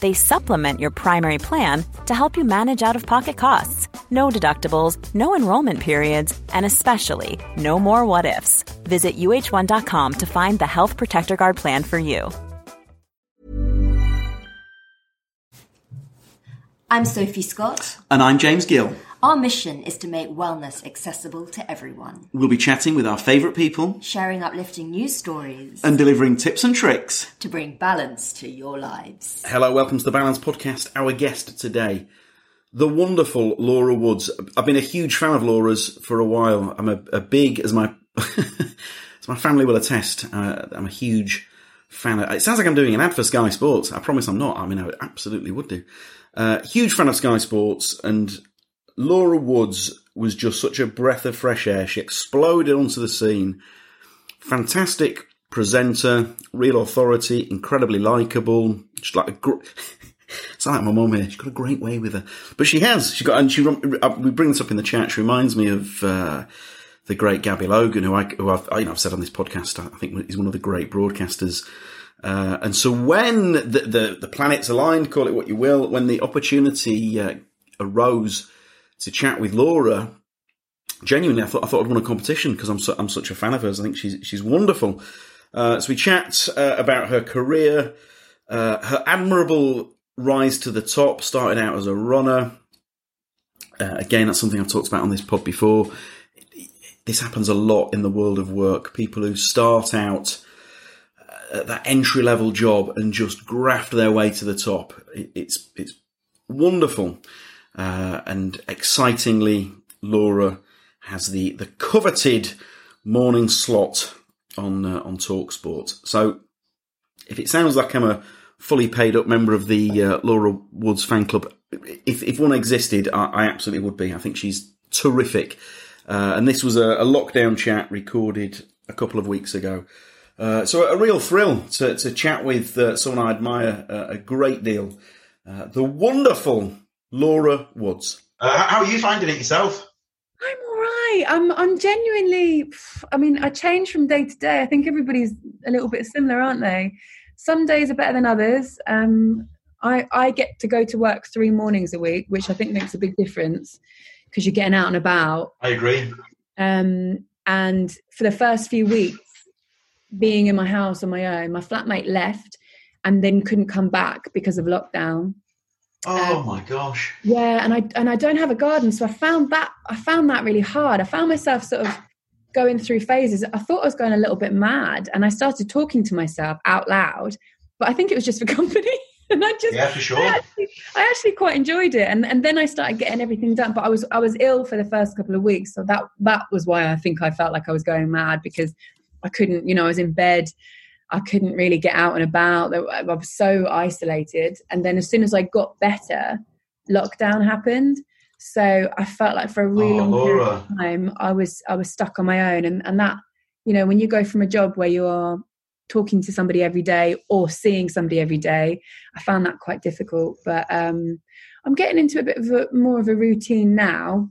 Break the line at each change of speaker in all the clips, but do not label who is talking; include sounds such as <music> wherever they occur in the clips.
They supplement your primary plan to help you manage out of pocket costs. No deductibles, no enrollment periods, and especially no more what ifs. Visit uh1.com to find the Health Protector Guard plan for you.
I'm Sophie Scott.
And I'm James Gill.
Our mission is to make wellness accessible to everyone,
We'll be chatting with our favourite people
sharing uplifting news stories
and delivering tips and tricks.
to bring balance to your lives.
Hello, welcome to the Balance Podcast. Our guest today, the wonderful Laura Woods. I've been a huge fan of Laura's for a while. I'm a, a big, as my <laughs> as my family will attest, uh, I'm a huge fan. Of, it sounds like I'm doing an ad for Sky Sports. I promise I'm not. I mean, I absolutely would do. Uh, huge fan of Sky Sports, and Laura Woods was just such a breath of fresh air. She exploded onto the scene. Fantastic presenter, real authority, incredibly likable. Just like a gr- <laughs> it's like my mum here. She's got a great way with her, but she has. She got, and she. uh, We bring this up in the chat. She reminds me of uh, the great Gabby Logan, who I, who I've, you know, I've said on this podcast. I think he's one of the great broadcasters. Uh, and so when the, the the planets aligned, call it what you will, when the opportunity uh, arose to chat with Laura, genuinely, I thought I thought I'd won a competition because I'm I'm such a fan of hers. I think she's she's wonderful. Uh, so we chat uh, about her career, uh, her admirable rise to the top. Started out as a runner. Uh, again, that's something I've talked about on this pod before. This happens a lot in the world of work. People who start out at that entry level job and just graft their way to the top. It, it's it's wonderful uh, and excitingly, Laura has the the coveted morning slot on uh, on Talksport. So, if it sounds like I'm a fully paid up member of the uh, Laura Woods fan club, if if one existed, I, I absolutely would be. I think she's terrific. Uh, and this was a, a lockdown chat recorded a couple of weeks ago. Uh, so a real thrill to, to chat with uh, someone I admire a great deal, the wonderful Laura Woods.
Uh, how how are you finding it yourself?
I'm all right. I'm I'm genuinely. I mean, I change from day to day. I think everybody's a little bit similar, aren't they? Some days are better than others. Um, I I get to go to work three mornings a week, which I think makes a big difference because you're getting out and about.
I agree.
Um, and for the first few weeks, being in my house on my own, my flatmate left and then couldn't come back because of lockdown.
Oh
Um,
my gosh.
Yeah, and I and I don't have a garden, so I found that I found that really hard. I found myself sort of going through phases. I thought I was going a little bit mad, and I started talking to myself out loud. But I think it was just for <laughs> company, and I just
Yeah, for sure.
I actually, I actually quite enjoyed it, and and then I started getting everything done. But I was I was ill for the first couple of weeks, so that that was why I think I felt like I was going mad because I couldn't, you know, I was in bed. I couldn't really get out and about. I was so isolated. And then as soon as I got better, lockdown happened. So I felt like for a really
Oh,
long period of time, I was I was stuck on my own. And and that, you know, when you go from a job where you are talking to somebody every day or seeing somebody every day, I found that quite difficult. But um, I'm getting into a bit of a more of a routine now.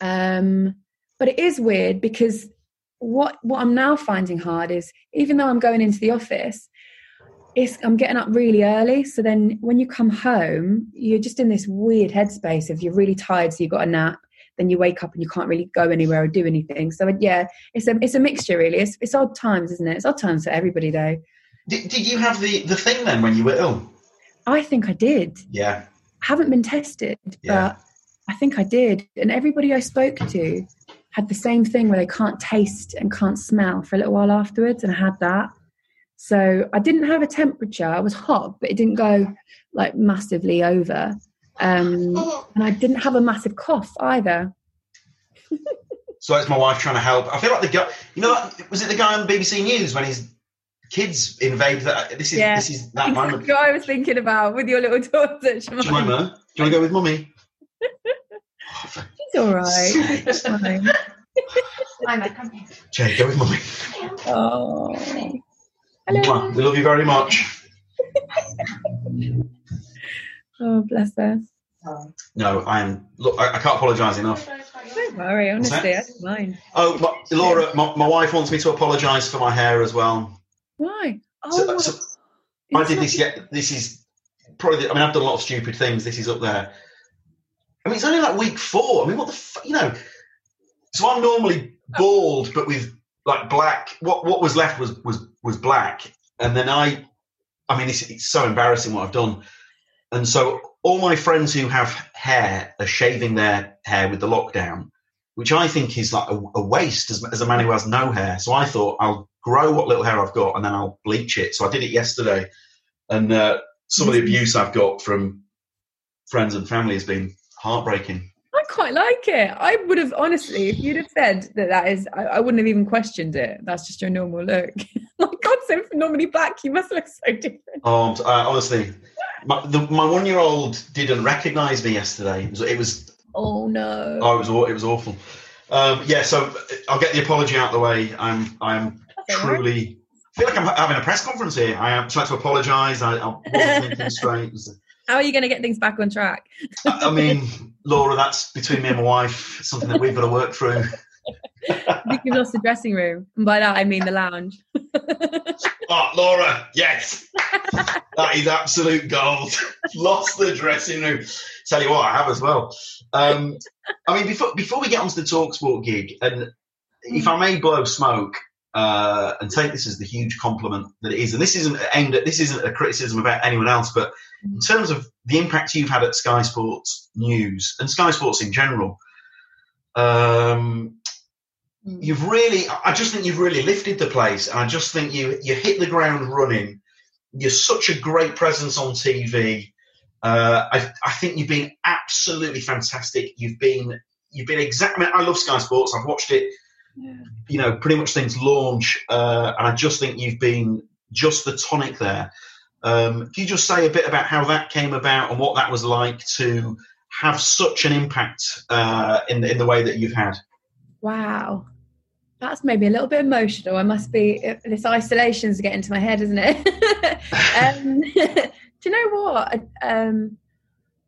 Um, but it is weird because what what I'm now finding hard is even though I'm going into the office, it's I'm getting up really early. So then when you come home, you're just in this weird headspace of you're really tired, so you've got a nap. Then you wake up and you can't really go anywhere or do anything. So yeah, it's a it's a mixture really. It's it's odd times, isn't it? It's odd times for everybody though.
Did, did you have the, the thing then when you were ill?
I think I did.
Yeah.
haven't been tested,
Yeah.
but I think I did. And everybody I spoke to had the same thing where they can't taste and can't smell for a little while afterwards, and I had that. So I didn't have a temperature. I was hot, but it didn't go like massively over. Um, and I didn't have a massive cough either. <laughs>
So it's my wife trying to help. I feel like the guy, you know, was it the guy on BBC News when his kids invade that? This is
Yeah.
this is that moment.
What I was thinking about with your little daughter. Jemima.
Jemima, do you want to go with mummy? <laughs>
She's all right. It's <laughs> fine.
Jay, go with mummy.
Oh. Hello.
Mwah. We love you very much.
Oh, bless her.
No, I am. Look, I, I can't apologise enough.
Don't worry, honestly,
that?
I don't mind.
Oh, my, Laura, my, my wife wants me to apologise for my hair as well.
Why? Oh,
So, so I did this. Yet this is probably. The, I mean, I've done a lot of stupid things. This is up there. Mean, it's only like week four. I mean, what the fu- you know? So I'm normally bald, but with like black. What what was left was was was black, and then I. I mean, it's, it's so embarrassing what I've done, and so all my friends who have hair are shaving their hair with the lockdown, which I think is like a, a waste as, as a man who has no hair. So I thought I'll grow what little hair I've got and then I'll bleach it. So I did it yesterday, and uh, some of the abuse I've got from friends and family has been heartbreaking.
I quite like it. I would have honestly, if you'd have said that that is, I, I wouldn't have even questioned it. That's just your normal look. <laughs> my God, so normally black, you must look so different.
Um, uh, honestly, my, the, my one-year-old didn't recognise me yesterday. It was, it was
Oh no.
oh, it was it was awful. Um, yeah, so I'll get the apology out of the way. I'm I'm
That's
truly I feel like I'm having a press conference here. I am trying to apologise. I, I wasn't thinking straight.
How are you going to get things back on track?
I I mean, Laura, that's between me and my wife. Something that we've got to work through.
I think you've lost the dressing room. And by that, I mean the lounge. <laughs>
Oh, Laura, yes, that is absolute gold. <laughs> Lost the dressing room. Tell you what, I have as well. Um, I mean, before before we get onto the Talksport gig, and if I may blow smoke uh, and take this as the huge compliment that it is, and this isn't aimed at this isn't a criticism about anyone else, but in terms of the impact you've had at Sky Sports News and Sky Sports in general, um, you've really i just think you've really lifted the place. And i just think you you hit the ground running. You're such a great presence on tv uh, I, I think you've been absolutely fantastic. You've been you've been exactly i love sky sports. I've watched it you know pretty much since launch. Uh, and i just think you've been just the tonic there um, can you just say a bit about how that came about and what that was like to have such an impact uh, in, the, in the way that you've had
Wow. That's maybe a little bit emotional. I must be, this isolation's getting to my head, isn't it? <laughs> um, <laughs> do you know what? Um,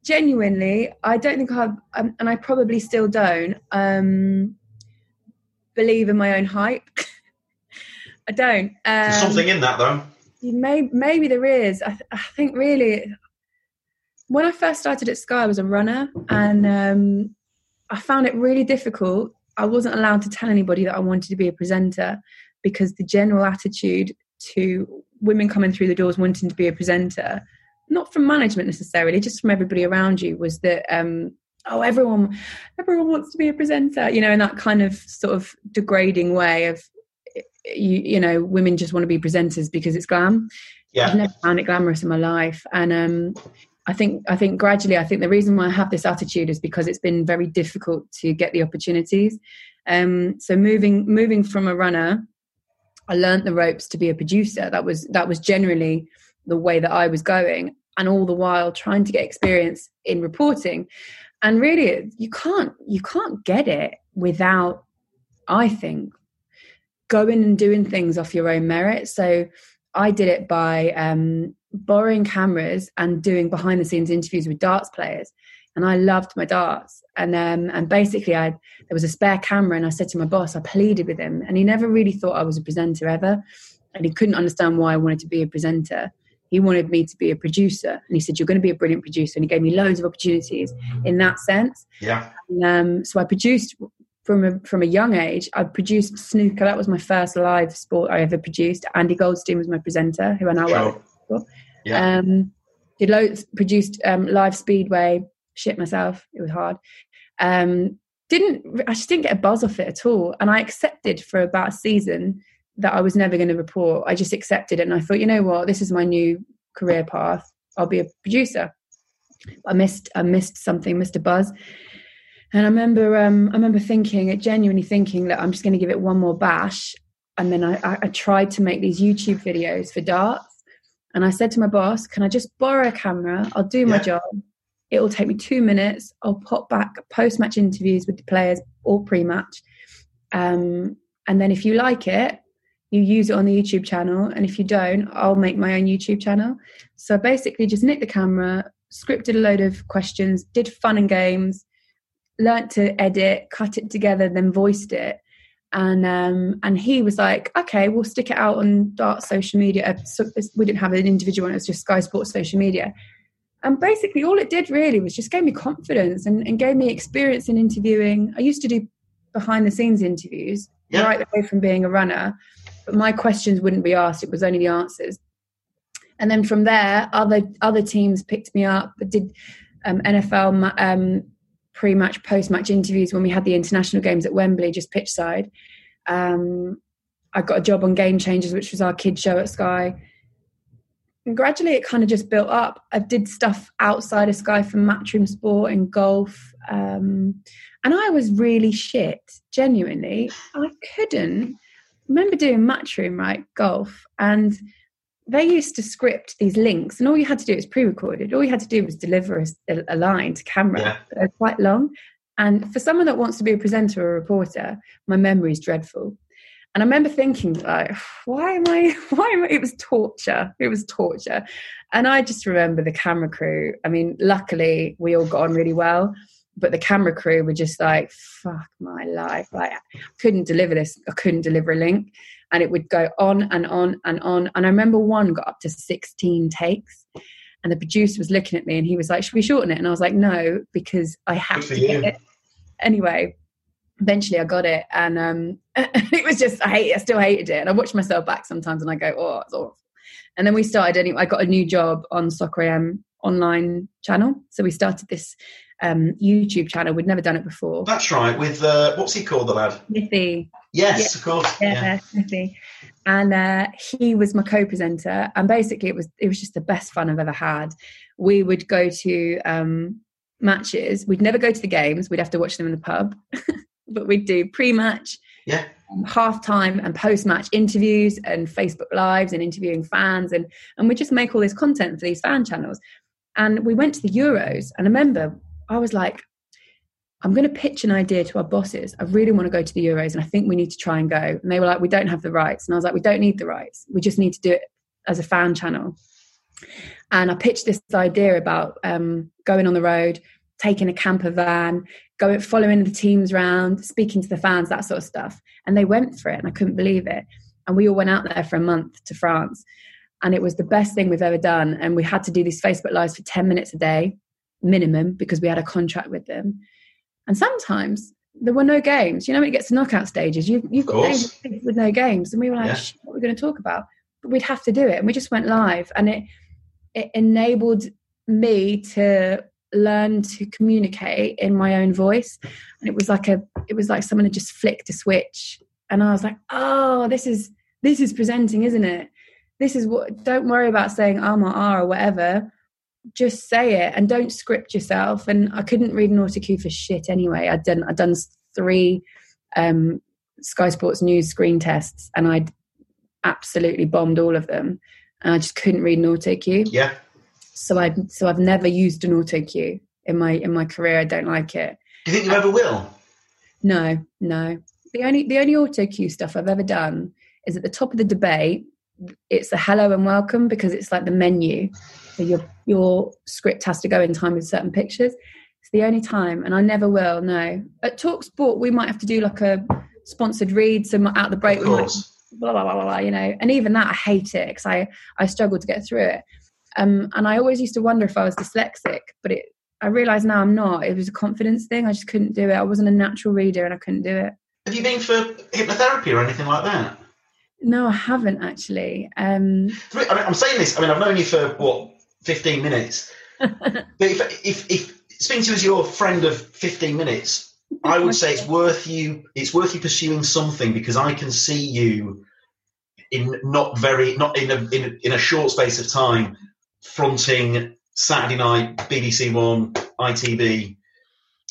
genuinely, I don't think I've, um, and I probably still don't, um, believe in my own hype. <laughs> I don't. Um,
There's something in that though
may, maybe there is. I, th- I think really, when I first started at Sky, I was a runner, and um, I found it really difficult. I wasn't allowed to tell anybody that I wanted to be a presenter because the general attitude to women coming through the doors wanting to be a presenter, not from management necessarily, just from everybody around you, was that um, oh, everyone, everyone wants to be a presenter, you know, in that kind of sort of degrading way of you, you know, women just want to be presenters because it's glam.
Yeah i've
never found it glamorous in my life, and um, I think I think gradually, I think the reason why I have this attitude is because it's been very difficult to get the opportunities. Um, so moving moving from a runner, I learned the ropes to be a producer. That was that was generally the way that I was going, and all the while trying to get experience in reporting. And really, you can't you can't get it without, I think, going and doing things off your own merit. So I did it by um, borrowing cameras and doing behind the scenes interviews with darts players. And I loved my darts. And um, and basically, I there was a spare camera, and I said to my boss, I pleaded with him, and he never really thought I was a presenter ever, and he couldn't understand why I wanted to be a presenter. He wanted me to be a producer, and he said, "You're going to be a brilliant producer," and he gave me loads of opportunities in that sense.
yeah
Um, so I produced from a from a young age. I produced snooker. That was my first live sport I ever produced. Andy Goldstein was my presenter, who I now work with.
Yeah.
Um, did loads, produced um, live speedway. Shit myself. It was hard. Um, didn't I just didn't get a buzz off it at all, and I accepted for about a season that I was never going to report. I just accepted it, and I thought, you know what, this is my new career path. I'll be a producer. I missed I missed something, missed a buzz. And I remember um, I remember thinking, genuinely thinking that I'm just going to give it one more bash. And then I, I, I tried to make these YouTube videos for darts. And I said to my boss, Can I just borrow a camera? I'll do my yeah. job. It will take me two minutes. I'll pop back post match interviews with the players or pre match. Um, and then if you like it, you use it on the YouTube channel. And if you don't, I'll make my own YouTube channel. So basically, just nicked the camera, scripted a load of questions, did fun and games, learnt to edit, cut it together, then voiced it. And um, and he was like, okay, we'll stick it out on Dart social media. So we didn't have an individual one; it was just Sky Sports social media. And basically, all it did really was just gave me confidence and, and gave me experience in interviewing. I used to do behind the scenes interviews yeah. right away from being a runner, but my questions wouldn't be asked; it was only the answers and then from there, other other teams picked me up. Did um, NFL um, pre-match, post-match interviews when we had the international games at Wembley, just pitch side. Um, I got a job on Game Changers, which was our kids show at Sky. And gradually, it kind of just built up. I did stuff outside of Sky for Matchroom Sport and golf, um, and I was really shit. Genuinely, I couldn't remember doing Matchroom right golf and they used to script these links, and all you had to do was pre-recorded. All you had to do was deliver a, a line to camera. Yeah. They're quite long, and for someone that wants to be a presenter or a reporter, my memory is dreadful. And I remember thinking, like, why am I? <laughs> Why am I? It was torture. It was torture. And I just remember the camera crew. I mean, luckily we all got on really well, but the camera crew were just like, fuck my life. Like, I couldn't deliver this. I couldn't deliver a link and it would go on and on and on. And I remember one got up to 16 takes. And the producer was looking at me and he was like, Should we shorten it? And I was like, No, because I have to get it. Anyway, eventually I got it. And um, <laughs> it was just, I hate it. I still hated it. And I watch myself back sometimes and I go, Oh, it's awful. And then we started, anyway, I got a new job on Soccer AM online channel. So we started this um, YouTube channel. We'd never done it before.
That's right. With uh, what's he called, the lad?
Smithy.
Yes, of course.
Yeah, yeah. And uh, he was my co-presenter, and basically it was it was just the best fun I've ever had. We would go to um, matches. We'd never go to the games. We'd have to watch them in the pub, <laughs> but we'd do pre-match.
Yeah.
Um, half time and post match interviews and Facebook lives and interviewing fans and and we just make all this content for these fan channels. And we went to the Euros and I remember I was like, I'm going to pitch an idea to our bosses. I really want to go to the Euros and I think we need to try and go. And they were like, we don't have the rights. And I was like, we don't need the rights. We just need to do it as a fan channel. And I pitched this idea about um, going on the road, taking a camper van, going, following the teams around, speaking to the fans, that sort of stuff. And they went for it and I couldn't believe it. And we all went out there for a month to France. And it was the best thing we've ever done. And we had to do these Facebook Lives for 10 minutes a day minimum because we had a contract with them. And sometimes there were no games. You know, when it gets to knockout stages, you, you've got games with no games. And we were like, yeah. what are we going to talk about? But we'd have to do it. And we just went live. And it, it enabled me to learn to communicate in my own voice. And it was like a, it was like someone had just flicked a switch. And I was like, oh, this is, this is presenting, isn't it? This is what, don't worry about saying or ah or whatever just say it and don't script yourself. And I couldn't read an autocue for shit anyway. I'd done I'd done three um, Sky Sports News screen tests, and I'd absolutely bombed all of them. And I just couldn't read an autocue.
Yeah.
So I so I've never used an autocue in my in my career. I don't like it.
Do you think you ever will?
No, no. The only the only autocue stuff I've ever done is at the top of the debate. It's a hello and welcome because it's like the menu so your your script has to go in time with certain pictures. It's the only time, and I never will. No, at Talk Sport we might have to do like a sponsored read. So out the break, we might blah, blah blah blah blah. You know, and even that I hate it because I I struggle to get through it. Um, and I always used to wonder if I was dyslexic, but it I realise now I'm not. It was a confidence thing. I just couldn't do it. I wasn't a natural reader, and I couldn't do it.
Have you been for hypnotherapy or anything like that?
No, I haven't actually. Um,
I mean, I'm saying this. I mean, I've known you for what 15 minutes. <laughs> but if, if, if speaking to you as your friend of 15 minutes, I would say it's worth you. It's worth you pursuing something because I can see you in not very not in a, in a, in a short space of time fronting Saturday night BBC One ITV.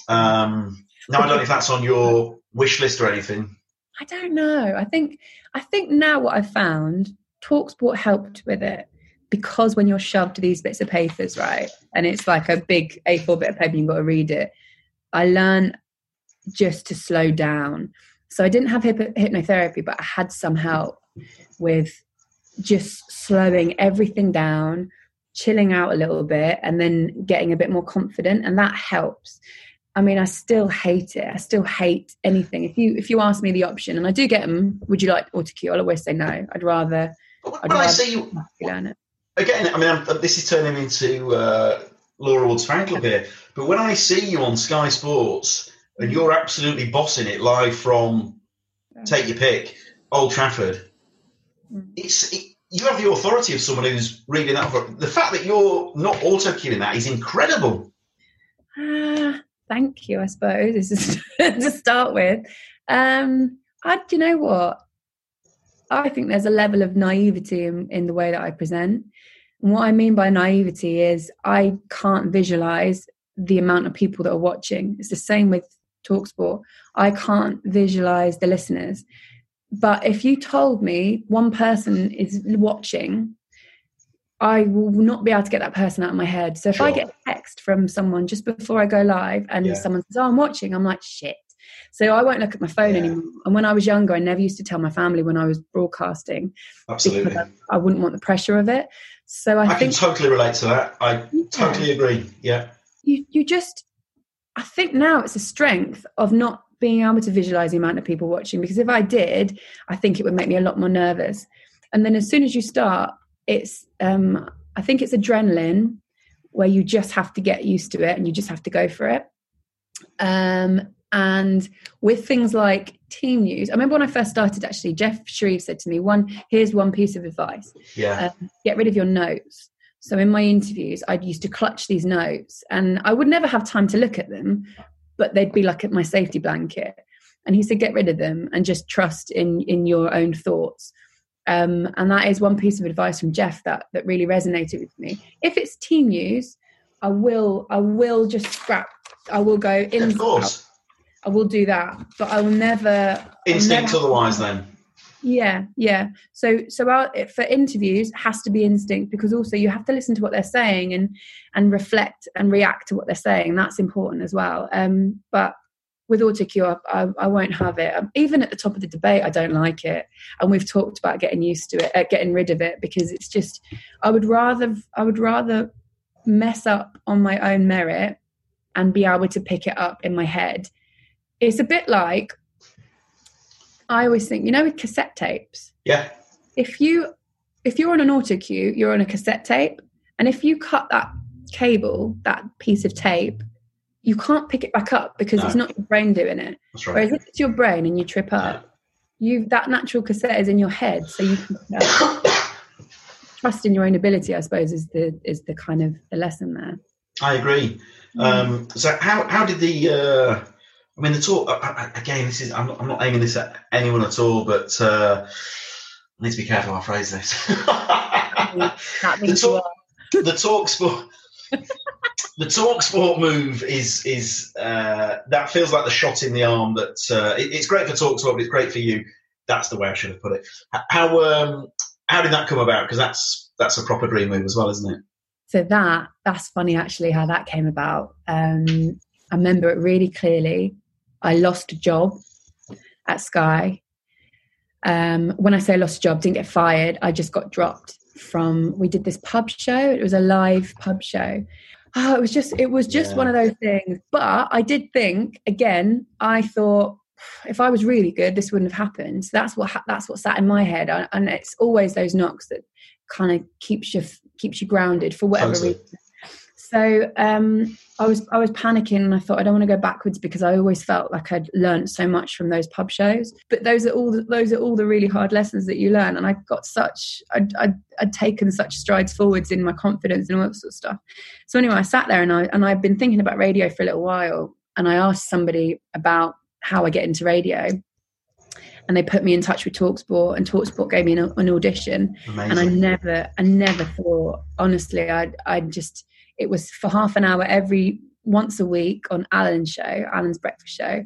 Um, now I don't know if that's on your wish list or anything.
I don't know. I think I think now what I've found, Talksport helped with it because when you're shoved these bits of papers, right, and it's like a big A4 bit of paper, you've got to read it. I learned just to slow down. So I didn't have hip- hypnotherapy, but I had some help with just slowing everything down, chilling out a little bit, and then getting a bit more confident, and that helps. I mean, I still hate it. I still hate anything. If you if you ask me the option, and I do get them, would you like auto cue? I'll always say no. I'd rather.
When
I'd
I
rather
see you
learn it.
Again, I mean, I'm, this is turning into uh, Laura Wood's fan club here. But when I see you on Sky Sports and you're absolutely bossing it live from take your pick, Old Trafford,
Mm.
it's it, you have the authority of someone who's reading that. For, the fact that you're not auto cueing that is incredible.
Ah, thank you. I suppose this <laughs> is to start with. Um, I, do you know what? I think there's a level of naivety in, in the way that I present. And what I mean by naivety is I can't visualize the amount of people that are watching. It's the same with Talksport. I can't visualize the listeners. But if you told me one person is watching, I will not be able to get that person out of my head. So if I get a text from someone just before I go live and
Yeah.
someone says, Oh, I'm watching, I'm like, shit. So I won't look at my phone
Yeah.
anymore. And when I was younger, I never used to tell my family when I was broadcasting
Absolutely.
I, I wouldn't want the pressure of it. So I,
I can
think
totally relate to that. I totally agree. Yeah.
you you just I think now it's a strength of not being able to visualize the amount of people watching because if I did, I think it would make me a lot more nervous. And then as soon as you start, it's um I think it's adrenaline where you just have to get used to it and you just have to go for it. Um and with things like team news, I remember when I first started actually, Geoff Shreeves said to me, one, here's one piece of advice
Yeah.
um, get rid of your notes. So in my interviews, I'd used to clutch these notes, and I would never have time to look at them, but they'd be like at my safety blanket. And he said, get rid of them and just trust in in your own thoughts. Um, and that is one piece of advice from Geoff that that really resonated with me. If it's team news, I will I will just scrap. I will go in.
of course.
I will do that, but I will never
Instinct
never-
otherwise, then.
yeah, yeah. So, so our, for interviews, it has to be instinct because also you have to listen to what they're saying and and reflect and react to what they're saying. That's important as well. Um, but with autocue, I, I, I won't have it. Um, even at the top of the debate, I don't like it, and we've talked about getting used to it, uh, getting rid of it because it's just. I would rather, I would rather mess up on my own merit and be able to pick it up in my head. It's a bit like I always think, you know, with cassette tapes,
Yeah.
if you if you're on an auto cue, you're on a cassette tape, and if you cut that cable, that piece of tape, you can't pick it back up because it's not your brain doing it.
That's right.
Whereas if it's your brain and you trip up, you that natural cassette is in your head, so you can uh, <coughs> trust in your own ability. I suppose is the is the kind of the lesson there.
I agree. Um, so how how did the uh, I mean the talk again? This is I'm not, I'm not aiming this at anyone at all, but uh, I need to be careful how I phrase this. <laughs> The talk, the talk sport. The talk sport move is is uh, that feels like the shot in the arm. That uh, it, it's great for talk sport, but it's great for you. That's the way I should have put it. How um, how did that come about? Because that's that's a proper dream move as well, isn't it?
so that that's funny actually how that came about um i remember it really clearly i lost a job at sky. Um when i say I lost a job didn't get fired i just got dropped from we did this pub show. It was a live pub show. Oh it was just it was just
Yeah.
one of those things. But i did think again i thought if i was really good this wouldn't have happened. So that's what ha- that's what sat in my head. I- and it's always those knocks that kind of keeps you keeps you grounded for whatever
Totally.
reason so um, I was I was panicking, and I thought I don't want to go backwards because I always felt like I'd learned so much from those pub shows. But those are all the, those are all the really hard lessons that you learn, and I got such I'd, I'd, I'd taken such strides forwards in my confidence and all that sort of stuff. So anyway, I sat there and I and I've been thinking about radio for a little while, and I asked somebody about how I get into radio, and they put me in touch with Talksport, and Talksport gave me an, an audition,
Amazing.
and I never, I never thought, honestly, I, I just, it was for half an hour every once a week on Alan's show, Alan's breakfast show,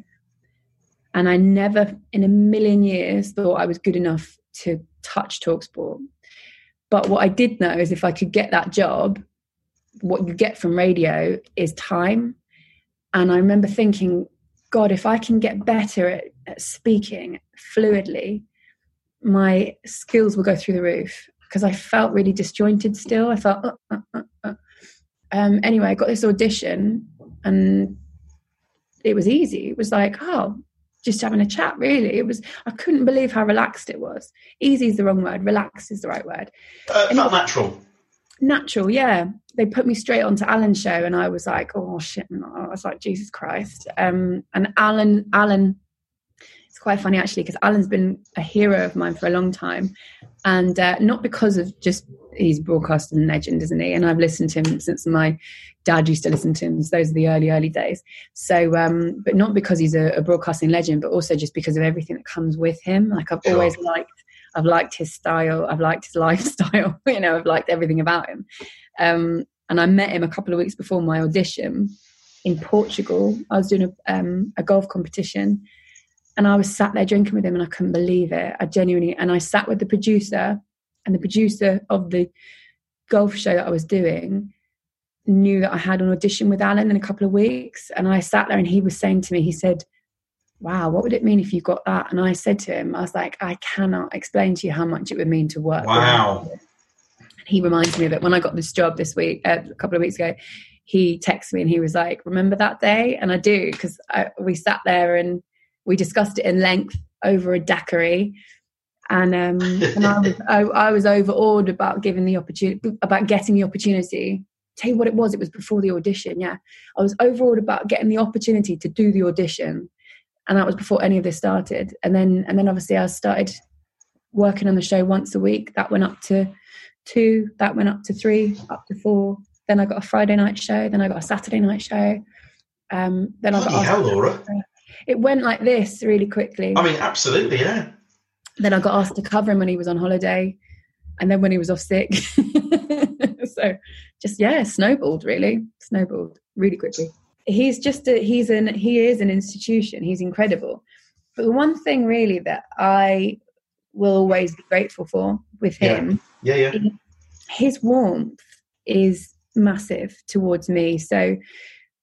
and I never in a million years thought I was good enough to touch Talksport. But what I did know is if I could get that job, what you get from radio is time. And I remember thinking, God, if I can get better at, at speaking fluidly, my skills will go through the roof because I felt really disjointed still. I felt, uh, uh, uh, uh. Um, anyway, I got this audition and it was easy. It was like, oh, just having a chat, really. It was, I couldn't believe how relaxed it was. Easy is the wrong word, relaxed is the right word.
Uh, felt natural.
Natural, yeah. They put me straight onto Alan's show, and I was like, "Oh shit!" I was like, "Jesus Christ!" Um, and Alan, Alan, it's quite funny actually because Alan's been a hero of mine for a long time, and uh, not because of just he's broadcasting legend, isn't he? And I've listened to him since my dad used to listen to him. So those are the early, early days. So, um, but not because he's a, a, broadcasting legend, but also just because of everything that comes with him. Like I've sure. always liked, I've liked his style, I've liked his <laughs> lifestyle. you know, I've liked everything about him. Um, and I met him a couple of weeks before my audition in Portugal. I was doing a, um, a golf competition. And I was sat there drinking with him, and I couldn't believe it. I genuinely, and I sat with the producer, and the producer of the golf show that I was doing knew that I had an audition with Alan in a couple of weeks. And I sat there and he was saying to me, he said, Wow, what would it mean if you got that? And I said to him, I was like, I cannot explain to you how much it would mean to work.
Wow.
And he reminds me of it when I got this job this week, uh, a couple of weeks ago. He texted me and he was like, Remember that day? And I do, because we sat there and we discussed it in length over a daiquiri and um, and I was I, I, was overawed about giving the opportunity about getting the opportunity. Tell you what it was, it was before the audition. Yeah, I was overawed about getting the opportunity to do the audition, and that was before any of this started. And then and then obviously I started working on the show once a week. That went up to two. That went up to three. Up to four. Then I got a Friday night show. Then I got a Saturday night show. Um, then I got.
Hell, Laura.
It went like this really quickly.
I mean, absolutely, yeah
then I got asked to cover him when he was on holiday, and then when he was off sick. <laughs> so just yeah, snowballed really, snowballed really quickly. He's just a, he's an he is an institution. He's incredible. But the one thing really that I will always be grateful for with him,
yeah, yeah, yeah.
his warmth is massive towards me. So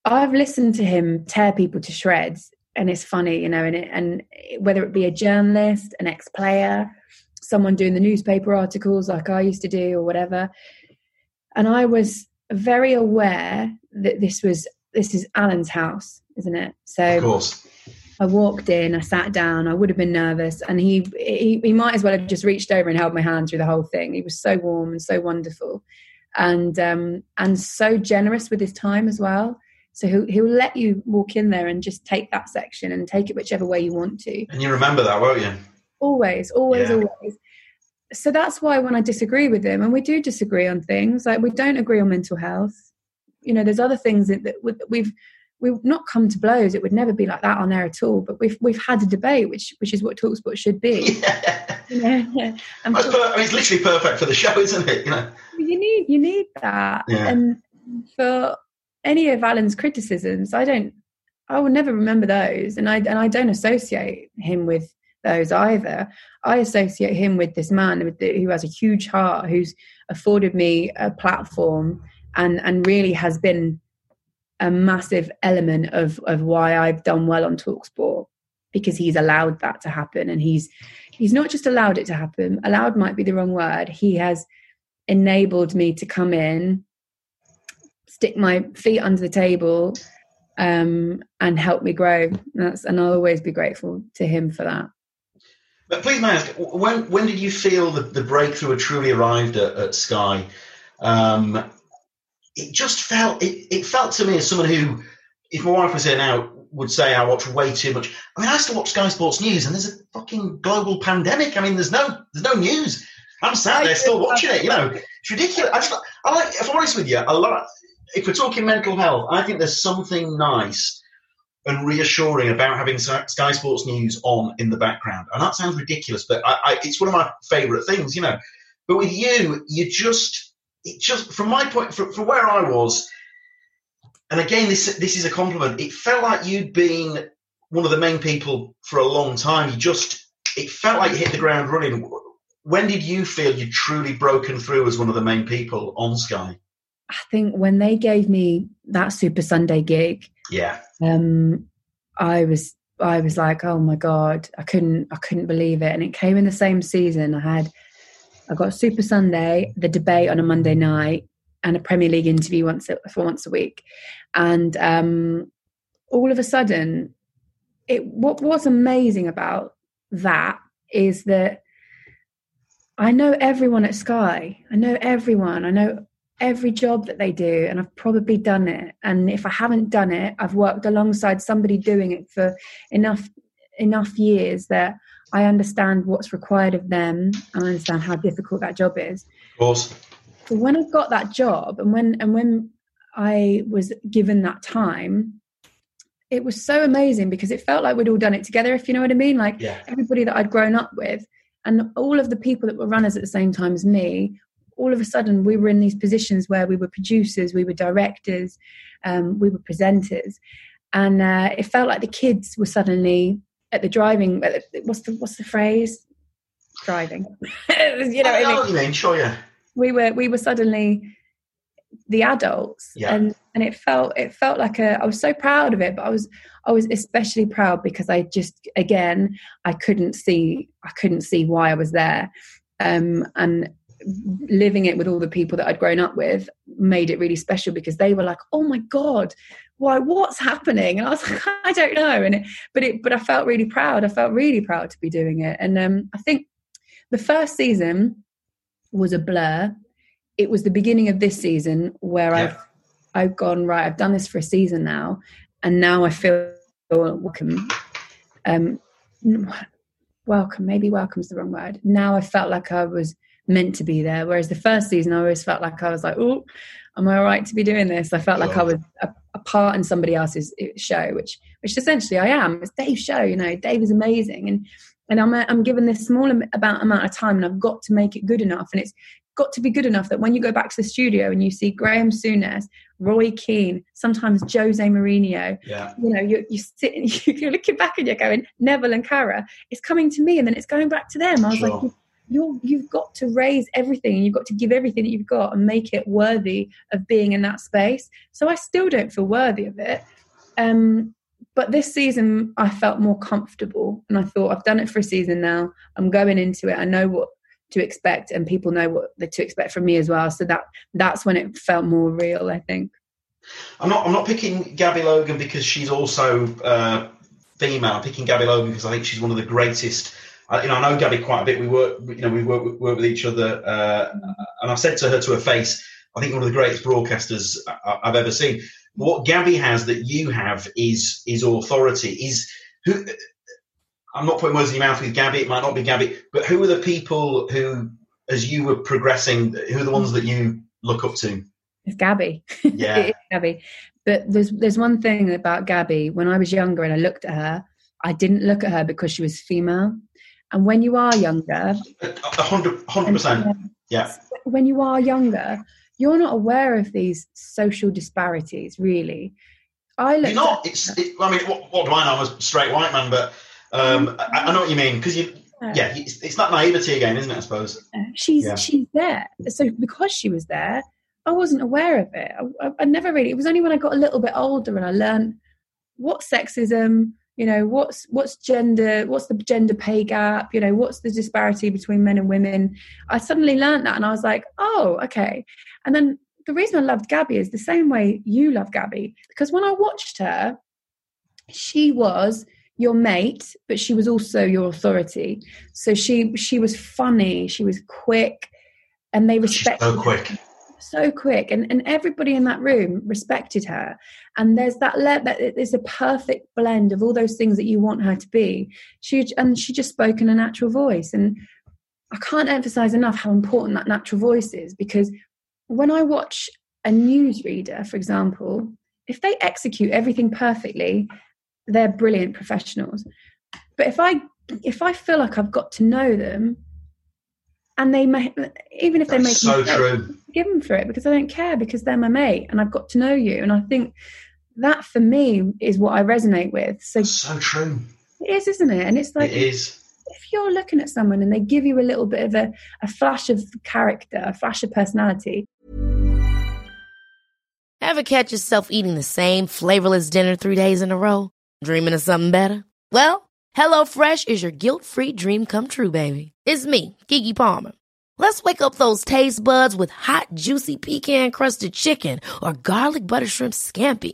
I've listened to him tear people to shreds and it's funny, you know, and it, and whether it be a journalist, an ex-player, someone doing the newspaper articles like I used to do or whatever, and I was very aware that this was this is Alan's house, isn't it? So
of course.
I walked in, I sat down, I would have been nervous, and he, he he might as well have just reached over and held my hand through the whole thing. He was so warm and so wonderful, and um, and so generous with his time as well. So he'll, he'll let you walk in there and just take that section and take it whichever way you want to.
And you remember that, won't you?
Always, always, yeah. always. So that's why when I disagree with him, and we do disagree on things, like we don't agree on mental health. You know, there's other things that, that we've we've not come to blows. It would never be like that on there at all. But we've we've had a debate, which which is what Talksport should be. <laughs>
Yeah. You know, yeah. <laughs> And per- I mean, it's literally perfect for the show, isn't it? You know,
you need you need that, yeah. and for any of Alan's criticisms, I don't, I will never remember those, and I and I don't associate him with those either. I associate him with this man who has a huge heart, who's afforded me a platform, and and really has been a massive element of of why I've done well on Talksport because he's allowed that to happen, and he's he's not just allowed it to happen. Allowed might be the wrong word. He has enabled me to come in stick my feet under the table um, and help me grow. That's and I'll always be grateful to him for that.
But please, may I ask, when when did you feel that the breakthrough had truly arrived at, at Sky? Um, it just felt it, it felt to me as someone who, if my wife was here now, would say I watch way too much. I mean, I still watch Sky Sports News, and there's a fucking global pandemic. I mean, there's no there's no news. I'm sat there still watching it. You know, it's ridiculous. I, just, I like, if I'm honest with you, a lot if we're talking mental health, I think there's something nice and reassuring about having Sky Sports News on in the background. And that sounds ridiculous, but I, I, it's one of my favourite things, you know. But with you, you just, it just, from my point, from, from where I was, and again, this this is a compliment. It felt like you'd been one of the main people for a long time. You just, it felt like you hit the ground running. When did you feel you'd truly broken through as one of the main people on Sky?
I think when they gave me that Super Sunday gig,
yeah,
um, I was I was like, oh my god, I couldn't I couldn't believe it, and it came in the same season. I had I got Super Sunday, the debate on a Monday night, and a Premier League interview once a, for once a week, and um, all of a sudden, it what was amazing about that is that I know everyone at Sky. I know everyone. I know every job that they do and I've probably done it and if I haven't done it I've worked alongside somebody doing it for enough enough years that I understand what's required of them and I understand how difficult that job is.
Of course.
So when I got that job and when and when I was given that time it was so amazing because it felt like we'd all done it together if you know what I mean like
yeah.
everybody that I'd grown up with and all of the people that were runners at the same time as me all of a sudden we were in these positions where we were producers, we were directors, um, we were presenters, and uh, it felt like the kids were suddenly at the driving. What's the what's the phrase? Driving. <laughs>
you know, I know what you mean. Sure, yeah.
We were we were suddenly the adults,
yeah.
and and it felt it felt like a. I was so proud of it, but I was I was especially proud because I just again I couldn't see I couldn't see why I was there. Um, and living it with all the people that I'd grown up with made it really special because they were like, "Oh my god, why? What's happening?" And I was <laughs> like, "I don't know." And it, but it, but I felt really proud. I felt really proud to be doing it. And um, I think the first season was a blur. It was the beginning of this season where yeah. I've I've gone right. I've done this for a season now, and now I feel welcome. Um, welcome. Maybe welcome's the wrong word. Now I felt like I was meant to be there. Whereas the first season, I always felt like I was like, oh, am I all right to be doing this? I felt like I was a, a, part in somebody else's uh, show, which which essentially I am. It's Dave's show, you know. Dave is amazing, and and I'm I'm given this small about amount of time, and I've got to make it good enough, and it's got to be good enough that when you go back to the studio and you see Graham Souness, Roy Keane, sometimes Jose Mourinho,
yeah.
you know, you're, you're sitting, <laughs> you're looking back and you're going, Neville and Carra, it's coming to me and then it's going back to them. I was sure. like, you're you've got to raise everything and you've got to give everything that you've got and make it worthy of being in that space. So i still don't feel worthy of it. Um, but this season i felt more comfortable and i thought i've done it for a season now. I'm going into it. I know what to expect and people know what to expect from me as well. So that that's when it felt more real i think.
I'm not i'm not picking gabby logan because she's also uh, female. I'm picking gabby logan because i think she's one of the greatest I, you know, I know Gabby quite a bit. We work, you know, we work, work with each other, uh, and I said to her to her face, I think one of the greatest broadcasters I've ever seen. What Gabby has that you have is is authority. Is who? I'm not putting words in your mouth with Gabby. It might not be Gabby, but who are the people who, as you were progressing, who are the ones that you look up to?
It's Gabby. <laughs>
Yeah,
it Gabby. But there's there's one thing about Gabby. When I was younger and I looked at her, I didn't look at her because she was female. And when you are younger,
hundred percent, yeah.
When you are younger, you're not aware of these social disparities, really. I
look. You're not. It's. It, I mean, what, what, do I know? I'm a straight white man, but um, <laughs> I, I, know what you mean because you. Yeah, it's, it's, that naivety again, isn't it? I suppose.
She's yeah. she's there. So because she was there, I wasn't aware of it. I, I, I never really. It was only when I got a little bit older and I learned what sexism, you know what's what's gender what's the gender pay gap? You know what's the disparity between men and women? I suddenly learned that and i was like oh okay. And then the reason i loved gabby is the same way you love gabby because when i watched her she was your mate but she was also your authority. So she she was funny she was quick and they respected
so quick.
so quick. And, and everybody in that room respected her and there's that le- that there's a perfect blend of all those things that you want her to be she and she just spoke in a natural voice and i can't emphasize enough how important that natural voice is because when i watch a newsreader for example if they execute everything perfectly they're brilliant professionals. But if I if I feel like I've got to know them, and they may even if they make
so
mistakes,
true.
give them for it because I don't care because they're my mate and I've got to know you. And I think that for me is what I resonate with. So
So true.
it is, isn't it? And it's like
it is.
if you're looking at someone and they give you a little bit of a, a flash of character, a flash of personality,
Ever catch yourself eating the same flavorless dinner three days in a row? Dreaming of something better? Well, HelloFresh is your guilt-free dream come true, baby. It's me, Keke Palmer. Let's wake up those taste buds with hot, juicy pecan-crusted chicken or garlic butter shrimp scampi.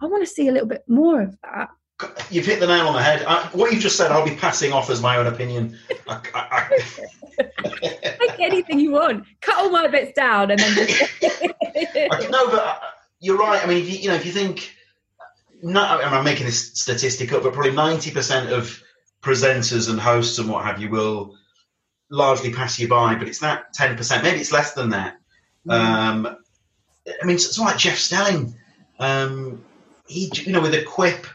I want to see a little bit more of that.
You've hit the nail on the head. I, what you've just said, I'll be passing off as my own opinion. I, I, I, <laughs>
Make anything you want. Cut all my bits down and then just. <laughs>
No, but uh, you're right. I mean, if you, you know, if you think, no, I'm making this statistic up, but probably 90% of presenters and hosts and what have you will largely pass you by. But it's that 10%. Maybe it's less than that. Um, I mean, it's like Jeff Stelling, um, he, you know, with a quip,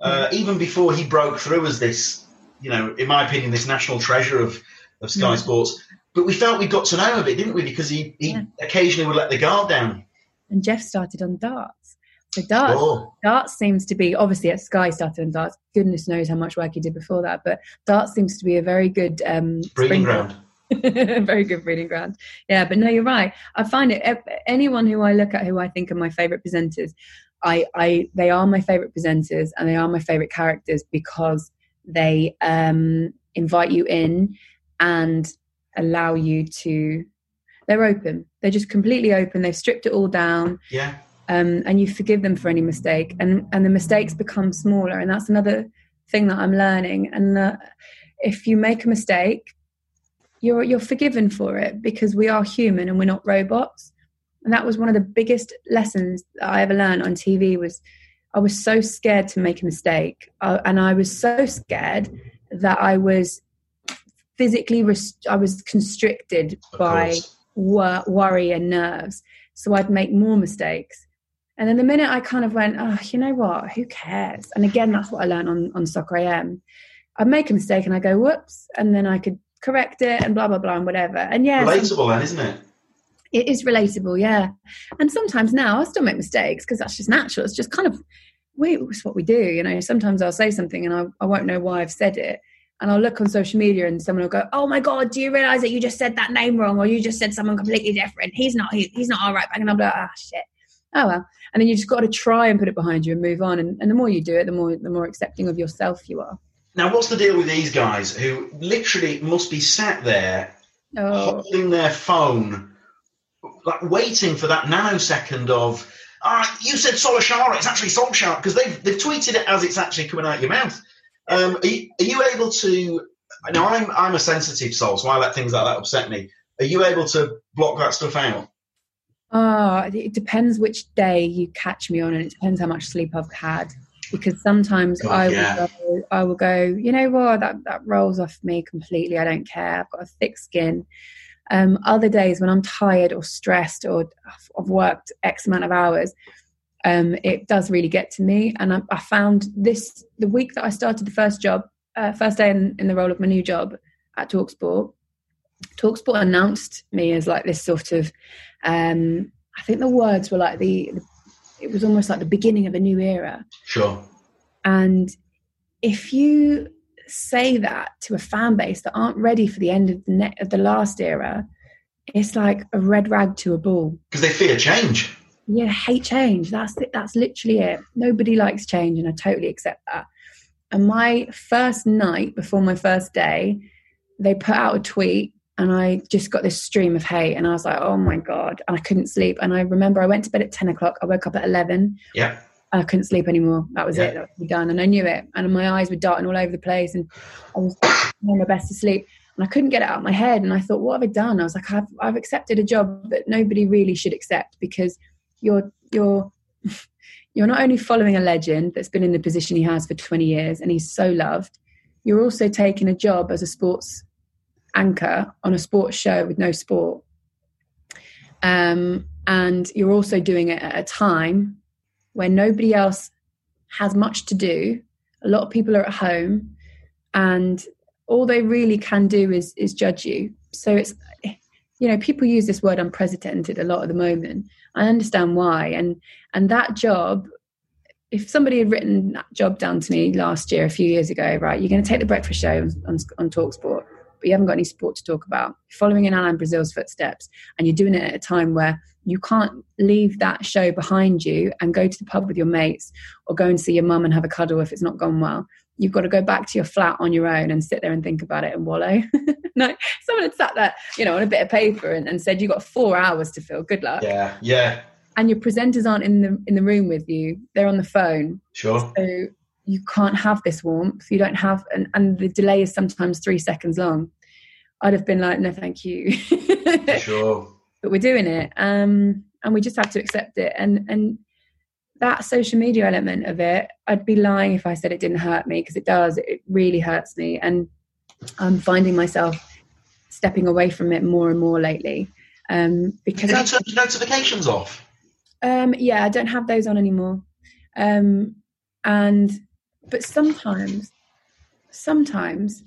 uh, even before he broke through as this, you know, in my opinion, this national treasure of, of Sky
Yeah.
Sports. But we felt we got to know him a bit, didn't we? Because he, he
Yeah.
occasionally would let the guard down.
and Jeff started on darts. So darts,
Oh.
darts seems to be obviously at Sky started on darts. Goodness knows how much work he did before that, but darts seems to be a very good um,
Breeding ground. <laughs>
very good breeding ground. Yeah, but no, you're right. I find it anyone who I look at who I think are my favorite presenters, I, I they are my favorite presenters and they are my favorite characters because they um, invite you in and allow you to. They're open. They're just completely open. They've stripped it all down
Yeah.
um, and you forgive them for any mistake and and the mistakes become smaller and that's another thing that i'm learning and uh, if you make a mistake you're you're forgiven for it because we are human and we're not robots and that was one of the biggest lessons that i ever learned on tv was i was so scared to make a mistake. Uh, and i was so scared that i was physically rest- i was constricted
Of
by wor- worry and nerves. So i'd make more mistakes. And then the minute i kind of went oh you know what? Who cares? And again that's what i learned on, on soccer am i'd make a mistake and i go whoops and then i could correct it and blah blah blah and whatever. And yeah
Relatable then, isn't it?
It is relatable yeah. And sometimes now i still make mistakes because that's just natural. It's just kind of we it's what we do you know. Sometimes i'll say something and I, I won't know why i've said it. And i'll look on social media and someone will go oh my god do you realize that you just said that name wrong or you just said someone completely different? He's not he, he's not all right back. And i'm like ah shit. Oh well. And then you just got to try and put it behind you and move on. And, and the more you do it the more the more accepting of yourself you are.
Now, what's the deal with these guys who literally must be sat there
oh.
holding their phone, like waiting for that nanosecond of, ah, you said Solashara, it's actually Solskjaer, because they've, they've tweeted it as it's actually coming out your mouth. Um, are, you, are you able to, now I'm, I'm a sensitive soul, so I let things like that upset me. Are you able to block that stuff out?
Ah, it depends which day you catch me on, and it depends how much sleep I've had. Because sometimes
God,
I
yeah.
will go, I will go, you know what, that that rolls off me completely. I don't care. I've got a thick skin. Um, other days when I'm tired or stressed or I've- worked X amount of hours, um, it does really get to me. And I, I, found this the week that I started the first job, uh, first day in, in the role of my new job at Talksport. Talksport announced me as like this sort of, um, I think the words were like the, it was almost like the beginning of a new era.
Sure.
And if you say that to a fan base that aren't ready for the end of the ne- of the last era, it's like a red rag to a bull.
Because they fear change.
Yeah, hate change. That's it. that's literally it. Nobody likes change, and I totally accept that. And my first night before my first day, they put out a tweet, and I just got this stream of hate, and I was like, "Oh my god!" And I couldn't sleep. And I remember I went to bed at ten o'clock. I woke up at eleven.
Yeah.
I couldn't sleep anymore. That was yeah. it. That was done. And I knew it. And my eyes were darting all over the place. And I was doing my best to sleep. And I couldn't get it out of my head. And I thought, what have I done? I was like, I've, I've accepted a job that nobody really should accept because you're, you're, <laughs> you're not only following a legend that's been in the position he has for 20 years and he's so loved, you're also taking a job as a sports anchor on a sports show with no sport. Um, and you're also doing it at a time where nobody else has much to do. A lot of people are at home, and all they really can do is is judge you. So it's you know people use this word unprecedented a lot at the moment. I understand why, and and that job. If somebody had written that job down to me last year, a few years ago, right, you're going to take the breakfast show on, on, on Talksport, but you haven't got any sport to talk about. following in Alan Brazil's footsteps, and you're doing it at a time where you can't leave that show behind you and go to the pub with your mates or go and see your mum and have a cuddle if it's not gone well. You've got to go back to your flat on your own and sit there and think about it and wallow. <laughs> no, someone had sat there, you know, on a bit of paper and, and said you've got four hours to fill. Good luck.
Yeah, yeah.
And your presenters aren't in the in the room with you; they're on the phone.
Sure.
So you can't have this warmth. You don't have, and, and the delay is sometimes three seconds long. I'd have been like, no, thank you. <laughs>
sure
but we're doing it um, and we just have to accept it and and that social media element of it i'd be lying if i said it didn't hurt me because it does it really hurts me and i'm finding myself stepping away from it more and more lately um, because
have you turned notifications off
um, yeah i don't have those on anymore um, and but sometimes sometimes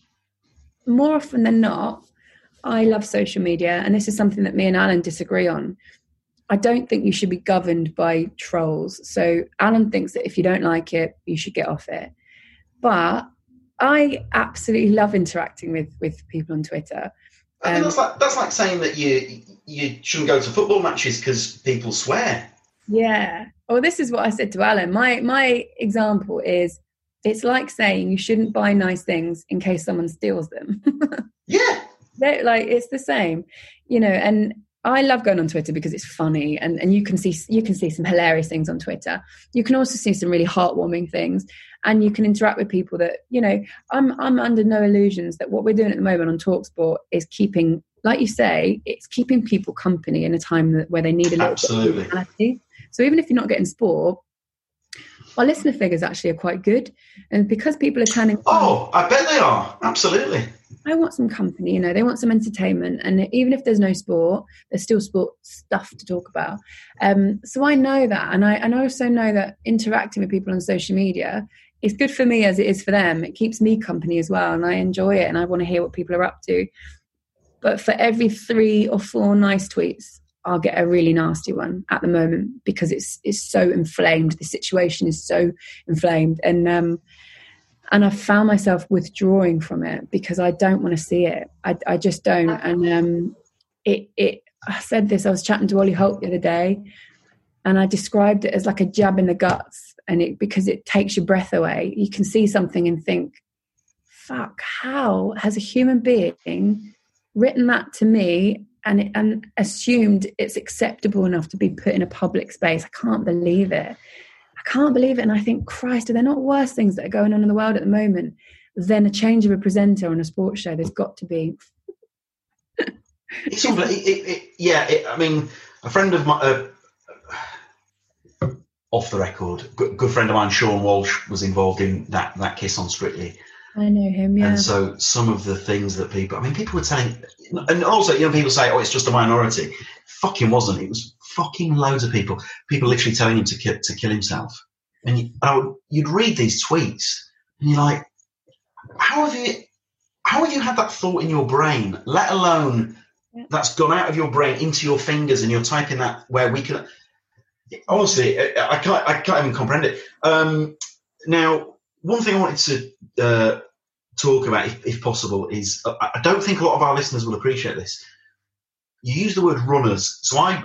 more often than not I love social media, and this is something that me and Alan disagree on. I don't think you should be governed by trolls. So Alan thinks that if you don't like it, you should get off it. But I absolutely love interacting with with people on Twitter.
I mean, um, that's like that's like saying that you you shouldn't go to football matches because people swear.
Yeah. Well, this is what I said to Alan. My my example is it's like saying you shouldn't buy nice things in case someone steals them. <laughs>
yeah
they like it's the same you know and I love going on Twitter because it's funny and, and you can see you can see some hilarious things on Twitter. You can also see some really heartwarming things and you can interact with people that, you know, I'm I'm under no illusions that what we're doing at the moment on Talksport is keeping like you say, it's keeping people company in a time that, where they need a little
Absolutely.
bit of personality. So even if you're not getting sport, our listener figures actually are quite good. And because people are turning
Oh, I bet they are. Absolutely.
I want some company, you know, they want some entertainment. And even if there's no sport, there's still sport stuff to talk about. Um, so I know that. And I, and I also know that interacting with people on social media is good for me as it is for them. It keeps me company as well. And I enjoy it and I want to hear what people are up to. But for every three or four nice tweets, I'll get a really nasty one at the moment because it's it's so inflamed. The situation is so inflamed. And um, and I found myself withdrawing from it because I don't want to see it. I, I just don't. And um, it, it, I said this. I was chatting to Ollie Holt the other day, and I described it as like a jab in the guts, and it because it takes your breath away. You can see something and think, "Fuck! How has a human being written that to me?" And, and assumed it's acceptable enough to be put in a public space. I can't believe it. I can't believe it. And I think, Christ, are there not worse things that are going on in the world at the moment than a change of a presenter on a sports show? There's got to be.
it's it, it, yeah, I mean, a friend of mine, uh, off the record, good, good, friend of mine, Seann Walsh, was involved in that, that kiss on Strictly.
I know him, yeah.
And so some of the things that people, I mean, people were telling, and also, you know, people say, oh, it's just a minority. Fucking wasn't. It was fucking loads of people. People literally telling him to kill, to kill himself. And you, would, you'd read these tweets, and you're like, how have you, how have you had that thought in your brain? Let alone yeah. that's gone out of your brain into your fingers, and you're typing that where we can. Honestly, I, I can't, I can't even comprehend it. Um, now, one thing I wanted to uh, talk about, if, if, possible, is uh, I don't think a lot of our listeners will appreciate this. You use the word runners, so I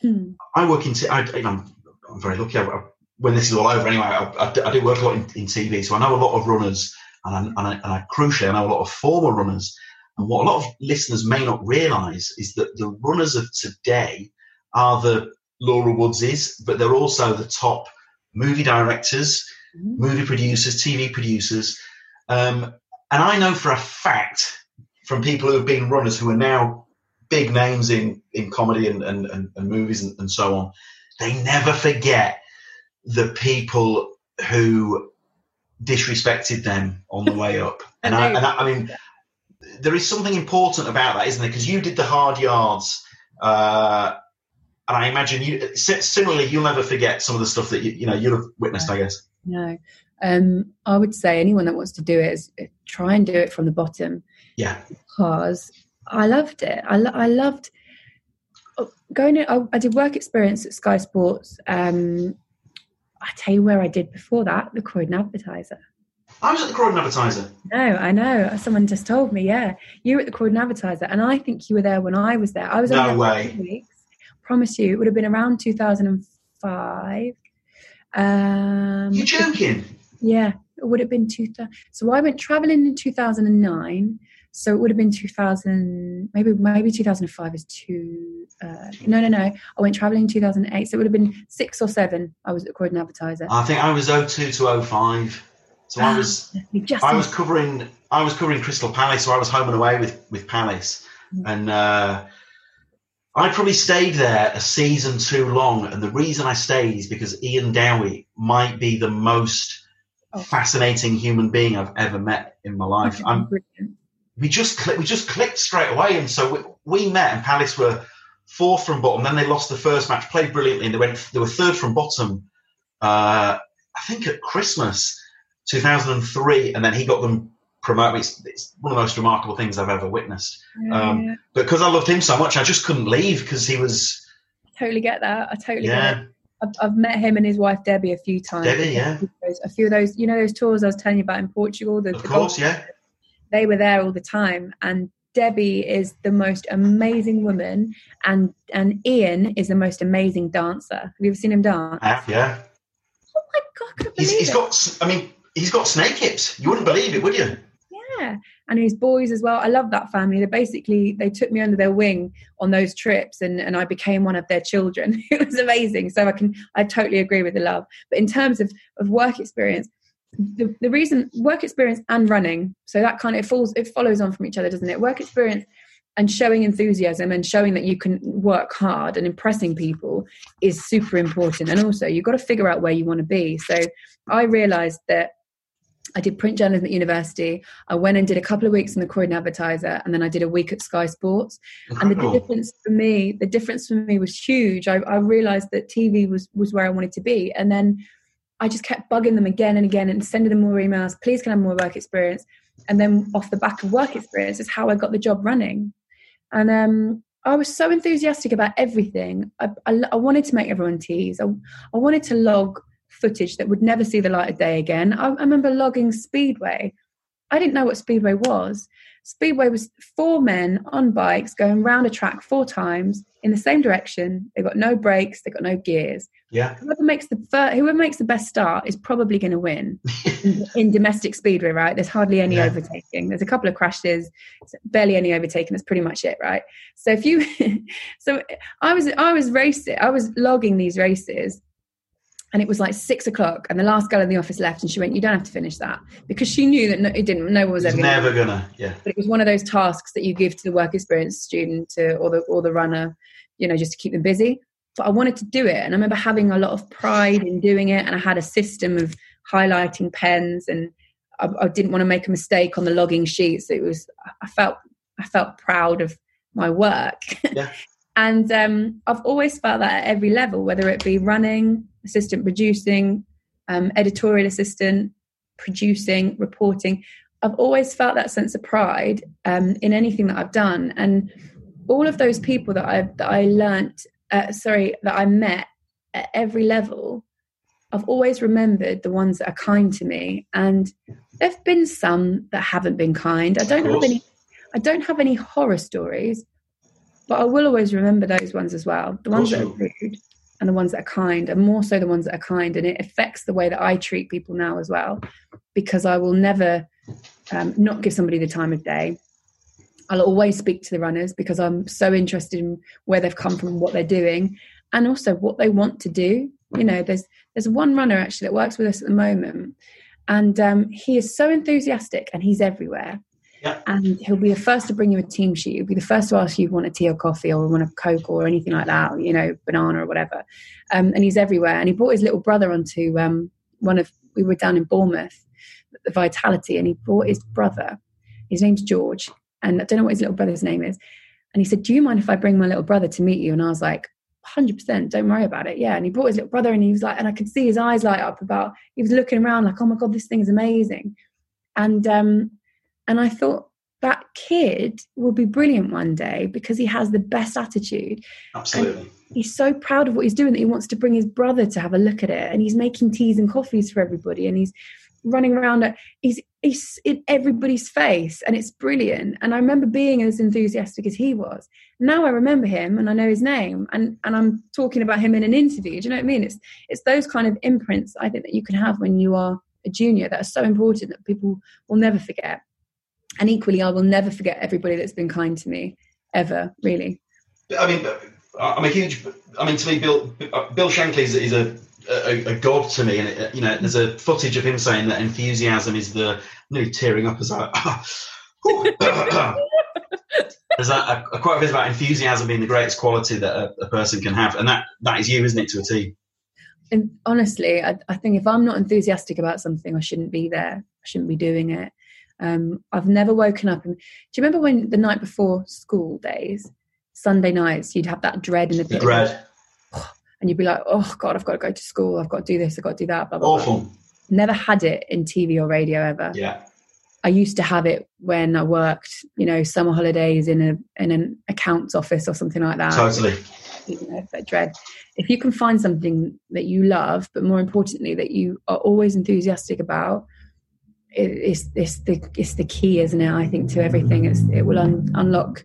hmm. I work in. T- I, I'm, I'm very lucky. I, I, when this is all over, anyway, I, I, do work a lot in, in, TV, so I know a lot of runners, and I, and I, and I crucially I know a lot of former runners. And what a lot of listeners may not realise is that the runners of today are the Laura Woodses, but they're also the top movie directors, mm-hmm. movie producers, TV producers. Um, and I know for a fact from people who have been runners who are now big names in, in comedy and, and, and, and movies and, and so on, they never forget the people who disrespected them on the way up. <laughs> And I, and I, I mean, there is something important about that, isn't there? Because you did the hard yards, uh, and I imagine you similarly, you'll never forget some of the stuff that you, you know you'll have witnessed. I guess.
No, um, I would say anyone that wants to do it is uh, try and do it from the bottom.
Yeah.
Because I loved it. I, lo- I loved oh, going. In, I, I, did work experience at Sky Sports. Um, I tell you where I did before that, the Croydon Advertiser.
I was at the Croydon Advertiser.
No, I know. Someone just told me. Yeah, you were at the Croydon Advertiser, and I think you were there when I was there. I was
no way.
Weeks. Promise you, it would have been around 2005. Um,
You're joking?
Yeah, it would have been two. So I went traveling in 2009. So it would have been 2000, maybe maybe 2005 is too. Uh, no, no, no. I went traveling in 2008. So it would have been six or seven. I was at Croydon Advertiser.
I think I was 02 to 05. So I ah, was I was covering I was covering Crystal Palace, so I was home and away with with Palace, mm. and uh, I probably stayed there a season too long. And the reason I stayed is because Ian Dowie might be the most oh. fascinating human being I've ever met in my life. we just we just clicked straight away, and so we, we met, and Palace were fourth from bottom. Then they lost the first match, played brilliantly, and they went they were third from bottom. Uh, I think at Christmas 2003, and then he got them promoted. It's, it's one of the most remarkable things I've ever witnessed. Yeah, um. But because I loved him so much, I just couldn't leave because he was.
I totally get that. I totally yeah. get it. I've, I've, met him and his wife Debbie a few times.
Debbie, yeah.
A few of those, you know, those tours I was telling you about in Portugal. The,
of
the
course, yeah.
They were there all the time, and Debbie is the most amazing woman, and and Ian is the most amazing dancer. Have you ever seen him dance?
I have, yeah.
Oh my god!
He's, he's got. I mean, he's got snake hips. You wouldn't believe it, would you?
Yeah, and his boys as well. I love that family. They basically they took me under their wing on those trips, and and I became one of their children. <laughs> it was amazing. So I can I totally agree with the love. But in terms of of work experience, the, the reason work experience and running, so that kind of it falls it follows on from each other, doesn't it? Work experience and showing enthusiasm and showing that you can work hard and impressing people is super important and also you've got to figure out where you want to be so i realized that I did print journalism at university. I went and did a couple of weeks in the Croydon Advertiser, and then I did a week at Sky Sports. And the difference for me, the difference for me was huge. I, I, realized that TV was was where I wanted to be, and then I just kept bugging them again and again and sending them more emails. Please, can I have more work experience? And then off the back of work experience is how I got the job running. And um, I was so enthusiastic about everything. I, I, I wanted to make everyone tease. I, I wanted to log footage that would never see the light of day again. I, I remember logging Speedway. I didn't know what Speedway was. Speedway was four men on bikes going round a track four times in the same direction. They got no brakes, they got no gears.
Yeah.
Whoever makes the first, whoever makes the best start is probably going to win in, in, domestic speedway, right? There's hardly any yeah. overtaking. There's a couple of crashes, barely any overtaking. That's pretty much it, right? So if you, <laughs> so I was I was racing, I was logging these races, and it was like six o'clock and the last girl in the office left and she went you don't have to finish that because she knew that no, it didn't no one was ever
never gonna, gonna yeah.
But it was one of those tasks that you give to the work experience student to, or the or the runner you know just to keep them busy. But i wanted to do it and i remember having a lot of pride in doing it and i had a system of highlighting pens and i, I didn't want to make a mistake on the logging sheets. It was i felt i felt proud of my work.
Yeah <laughs>
And um, I've always felt that at every level, whether it be running, assistant producing, um, editorial assistant, producing, reporting. I've always felt that sense of pride um, in anything that I've done, and all of those people that I that I learnt, uh, sorry, that I met at every level, I've always remembered the ones that are kind to me, and there've been some that haven't been kind. I don't have any. I don't have any horror stories, but I will always remember those ones as well. The ones that are rude and the ones that are kind, and more so the ones that are kind, and it affects the way that I treat people now as well, because I will never um, not give somebody the time of day. I'll always speak to the runners because I'm so interested in where they've come from, what they're doing, and also what they want to do. You know, there's there's one runner actually that works with us at the moment, and um, he is so enthusiastic and he's everywhere. And he'll be the first to bring you a team sheet. He'll be the first to ask you if you want a tea or coffee or want a Coke or anything like that, you know, banana or whatever. Um, and he's everywhere. And he brought his little brother onto um, one of, we were down in Bournemouth, the Vitality, and he brought his brother. His name's George. And I don't know what his little brother's name is. And he said, Do you mind if I bring my little brother to meet you? And I was like, 100%, don't worry about it. Yeah. And he brought his little brother and he was like, and I could see his eyes light up about, he was looking around like, oh my God, this thing is amazing. And, um, and I thought, that kid will be brilliant one day because he has the best attitude.
Absolutely.
And he's so proud of what he's doing that he wants to bring his brother to have a look at it. And he's making teas and coffees for everybody. And he's running around. He's, he's in everybody's face and it's brilliant. And I remember being as enthusiastic as he was. Now I remember him and I know his name and, and I'm talking about him in an interview. Do you know what I mean? It's, it's those kind of imprints I think that you can have when you are a junior that are so important that people will never forget and equally i will never forget everybody that's been kind to me ever really.
I mean i'm a huge i mean to me bill bill shankly is, is a, a, a god to me. And it, you know there's a footage of him saying that enthusiasm is the nearly tearing up as i there's <coughs> a, a, a quote of his about enthusiasm being the greatest quality that a, a, person can have. And that that is you isn't it to a t?
And honestly I, I think if i'm not enthusiastic about something i shouldn't be there. I shouldn't be doing it um, I've never woken up and do you remember when the night before school days, Sunday nights, you'd have that dread in the,
the dread,
and you'd be like, "Oh God, I've got to go to school. I've got to do this. I've got to do that." Blah blah.
Awful.
Blah. Never had it in TV or radio ever.
Yeah.
I used to have it when I worked, you know, summer holidays in a in an accounts office or something like that.
Totally.
You know, that dread. If you can find something that you love, but more importantly, that you are always enthusiastic about, it's, it's the it's the key, isn't it? I think to everything, it's, it will un, unlock.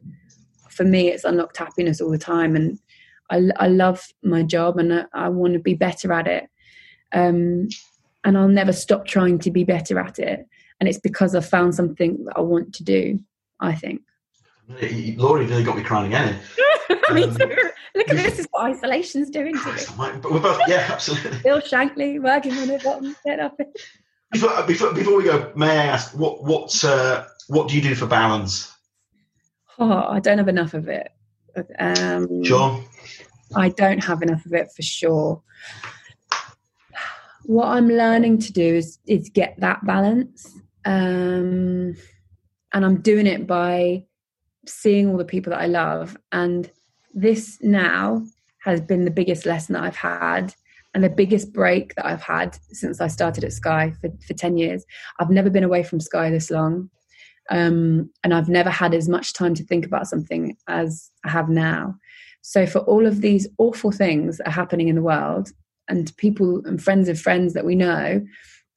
For me, it's unlocked happiness all the time, and I, I love my job, and I, I want to be better at it. Um, and I'll never stop trying to be better at it. And it's because I've found something that I want to do. I think.
Laura, you've really got me crying again. <laughs>
me um, too. Look at this. Is what isolation's doing to me.
But we're both, yeah, absolutely.
Bill Shankly working on it, bottom, up.
Before, before, before we go, may I ask what what uh, what do you do for balance?
Oh, I don't have enough of it. Um,
sure.
I don't have enough of it for sure. What I'm learning to do is is get that balance, um, and I'm doing it by seeing all the people that I love. And this now has been the biggest lesson that I've had and the biggest break that I've had since I started at Sky for, for 10 years. I've never been away from Sky this long. Um, and I've never had as much time to think about something as I have now. So, for all of these awful things that are happening in the world, and people and friends of friends that we know,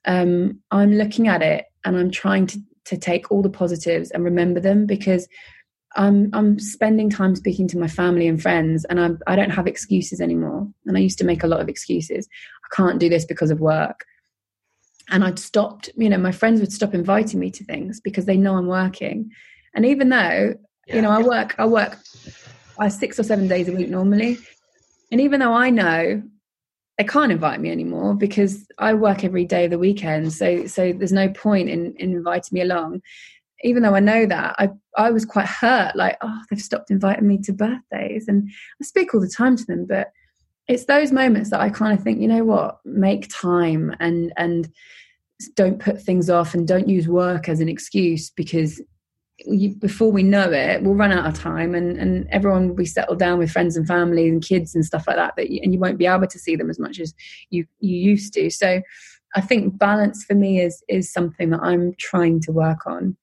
um, I'm looking at it and I'm trying to, to take all the positives and remember them because I'm I'm spending time speaking to my family and friends, and I'm I don't have excuses anymore. And I used to make a lot of excuses. I can't do this because of work. And I'd stopped. You know, my friends would stop inviting me to things because they know I'm working. And even though yeah. you know I work, I work I six or seven days a week normally. And even though I know they can't invite me anymore because I work every day of the weekend, so so there's no point in, in inviting me along even though I know that, I, I was quite hurt, like, oh, they've stopped inviting me to birthdays. And I speak all the time to them, but it's those moments that I kind of think, you know what, make time and and don't put things off and don't use work as an excuse because you, before we know it, we'll run out of time, and and everyone will be settled down with friends and family and kids and stuff like that. That you, and you won't be able to see them as much as you you used to. So, I think balance for me is is something that I'm trying to work on.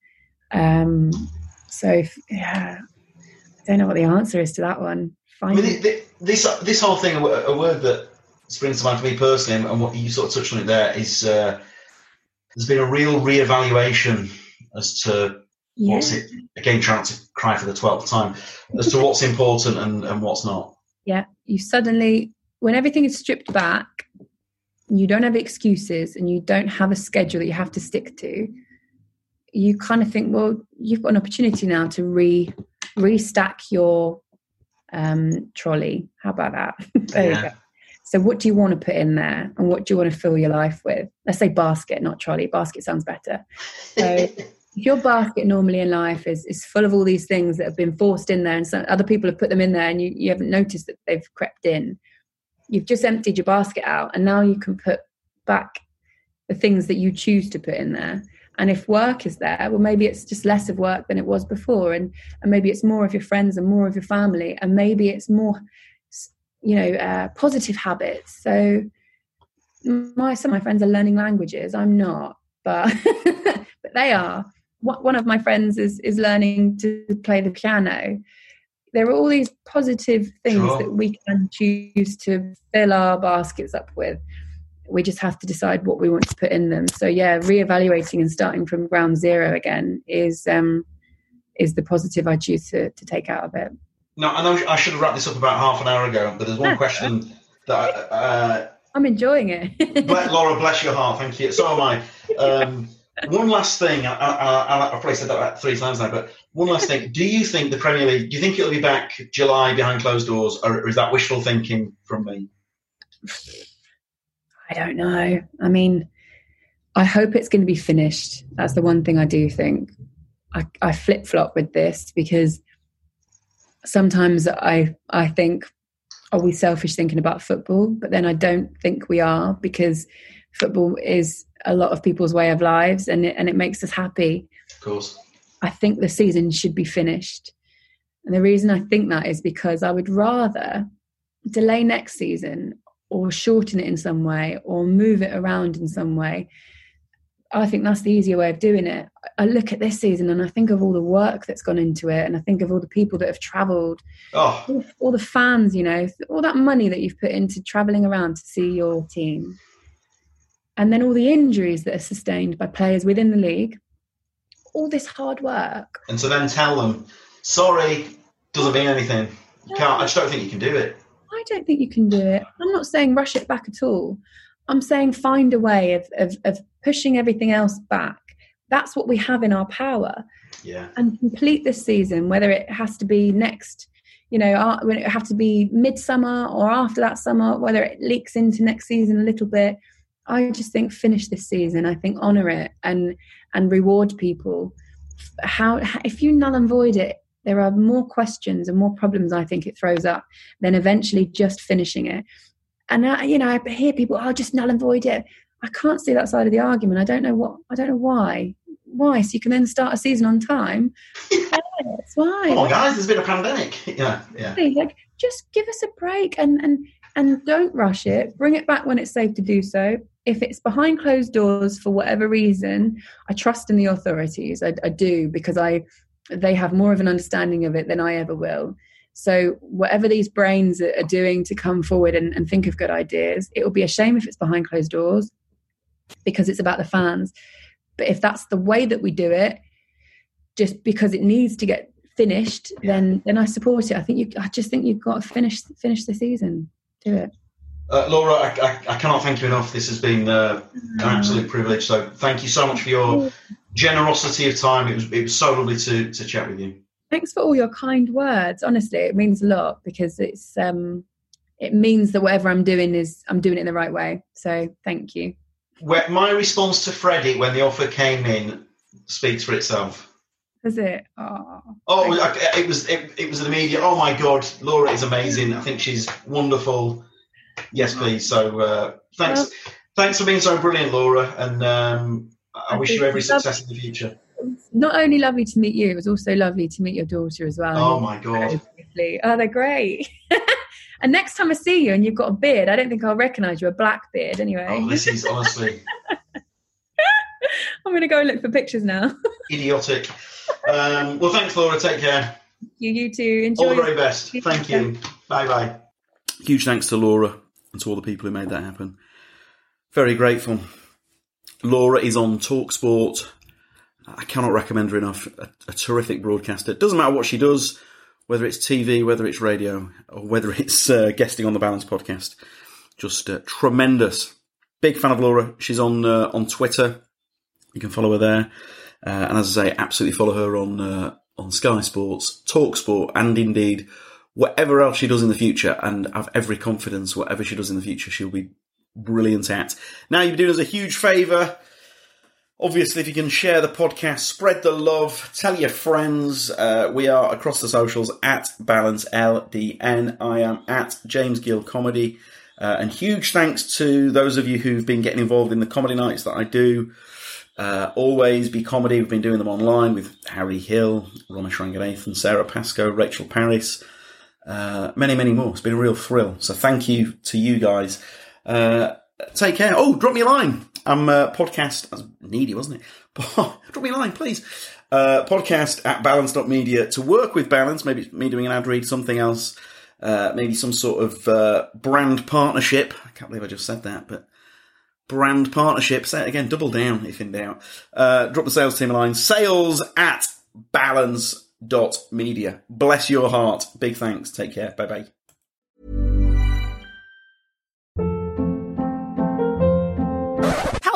Um, so if, yeah, I don't know what the answer is to that one.
I mean, this this whole thing, a word that springs to mind for me personally, and what you sort of touched on it there, is uh, there's been a real reevaluation as to yeah. what's it again trying to cry for the 12th time as to what's important and, and what's not
yeah you suddenly when everything is stripped back you don't have excuses and you don't have a schedule that you have to stick to you kind of think well you've got an opportunity now to re restack your um, trolley. How about that? <laughs> There yeah. you go. So what do you want to put in there and what do you want to fill your life with? Let's say basket not trolley. Basket sounds better. So <laughs> your basket normally in life is is full of all these things that have been forced in there and some other people have put them in there and you, you haven't noticed that they've crept in. You've just emptied your basket out and now you can put back the things that you choose to put in there and if work is there well maybe it's just less of work than it was before. And and maybe it's more of your friends and more of your family. And maybe it's more you know uh, positive habits. So my some of my friends are learning languages. I'm not but <laughs> but they are. One of my friends is is learning to play the piano. There are all these positive things sure. that we can choose to fill our baskets up with we just have to decide what we want to put in them. So yeah reevaluating and starting from ground zero again is um is the positive i choose to, to take out of it.
No i know i should have wrapped this up about half an hour ago but there's one <laughs> question that I, uh,
i'm enjoying it. <laughs>
Laura bless your heart thank you. So am i. Um, one last thing, I, I, have probably said that about three times now, but one last thing. Do you think the Premier League, do you think it'll be back July behind closed doors, or is that wishful thinking from me?
I don't know. I mean, I hope it's going to be finished. That's the one thing I do think. I, I flip flop with this because sometimes I I think, are we selfish thinking about football? But then I don't think we are because football is a lot of people's way of lives and it, and it makes us happy.
Of course.
I think the season should be finished. And the reason I think that is because I would rather delay next season or shorten it in some way or move it around in some way. I think that's the easier way of doing it. I look at this season and I think of all the work that's gone into it, and I think of all the people that have travelled, oh. all, all the fans, you know, all that money that you've put into travelling around to see your team and then all the injuries that are sustained by players within the league, all this hard work.
And to then tell them, sorry, doesn't mean anything. You can't, I just don't think you can do it.
I don't think you can do it. I'm not saying rush it back at all. I'm saying find a way of, of, of pushing everything else back. That's what we have in our power.
Yeah.
And complete this season, whether it has to be next, you know, when it have to be midsummer or after that summer, whether it leaks into next season a little bit I just think finish this season. I think honor it and and reward people. How if you null and void it, there are more questions and more problems. I think it throws up than eventually just finishing it. And I, you know, I hear people, "I'll oh, just null and void it." I can't see that side of the argument. I don't know what. I don't know why. Why? So you can then start a season on time. <laughs> yes, why?
On, guys. There's been a pandemic. Yeah, yeah.
Like, just give us a break and and and don't rush it. Bring it back when it's safe to do so if it's behind closed doors for whatever reason, I trust in the authorities. I, I, do because I they have more of an understanding of it than I ever will. So whatever these brains are doing to come forward and, and think of good ideas, it will be a shame if it's behind closed doors because it's about the fans. But if that's the way that we do it, just because it needs to get finished, then then I support it. I think you. I just think you've got to finish finish the season. Do it.
Uh, Laura, I, I, I, cannot thank you enough. This has been uh, an absolute privilege. So thank you so much for your generosity of time. It was it was so lovely to to chat with you.
Thanks for all your kind words. Honestly, it means a lot because it's um it means that whatever I'm doing is I'm doing it in the right way. So thank you.
Where, my response to Freddie when the offer came in speaks for itself.
Was it? Oh,
oh it was it, it was an immediate. Oh my god, Laura is amazing. I think she's wonderful. Yes, please. So uh, thanks, well, thanks for being so brilliant, Laura, and um, I, I wish you every success in the future.
not only lovely to meet you, it was also lovely to meet your daughter as well.
Oh my god!
Oh, they're great. <laughs> and next time I see you and you've got a beard, I don't think I'll recognise you a black beard anyway.
Oh, this is honestly. <laughs>
I'm going to go look for pictures now. <laughs>
Idiotic. Um, well, thanks, Laura. Take care.
You, you too. Enjoy.
All the very best. Thank you. Bye bye.
Huge thanks to Laura and to all the people who made that happen. Very grateful. Laura is on Talksport. I cannot recommend her enough. A, a terrific broadcaster. Doesn't matter what she does, whether it's TV, whether it's radio, or whether it's uh, guesting on the Balance podcast. Just uh, tremendous. Big fan of Laura. She's on uh, on Twitter. You can follow her there. Uh, and as I say, absolutely follow her on uh, on Sky Sports, Talk Sport, and indeed whatever else she does in the future. And I have every confidence whatever she does in the future, she'll be brilliant at. Now you're doing us a huge favour. Obviously, if you can share the podcast, spread the love, tell your friends. Uh, we are across the socials at Balance LDN. I am at James Gill Comedy. Uh, and huge thanks to those of you who've been getting involved in the comedy nights that I do. Uh, Always Be Comedy. We've been doing them online with Harry Hill, Romesh Ranganathan, Sara Pascoe, Rachel Parris, uh, many, many more. It's been a real thrill. So thank you to you guys. Uh, take care. Oh, drop me a line. I'm uh, podcast. That's needy, wasn't it? <laughs> drop me a line, please. Uh, podcast at balance.media to work with balance. Maybe me doing an ad read, something else. Uh, maybe some sort of uh, brand partnership. I can't believe I just said that, but brand partnership. Say it again, double down if in doubt. Uh, drop the sales team a line. Sales at balance.media. Bless your heart. Big thanks. Take care. Bye bye.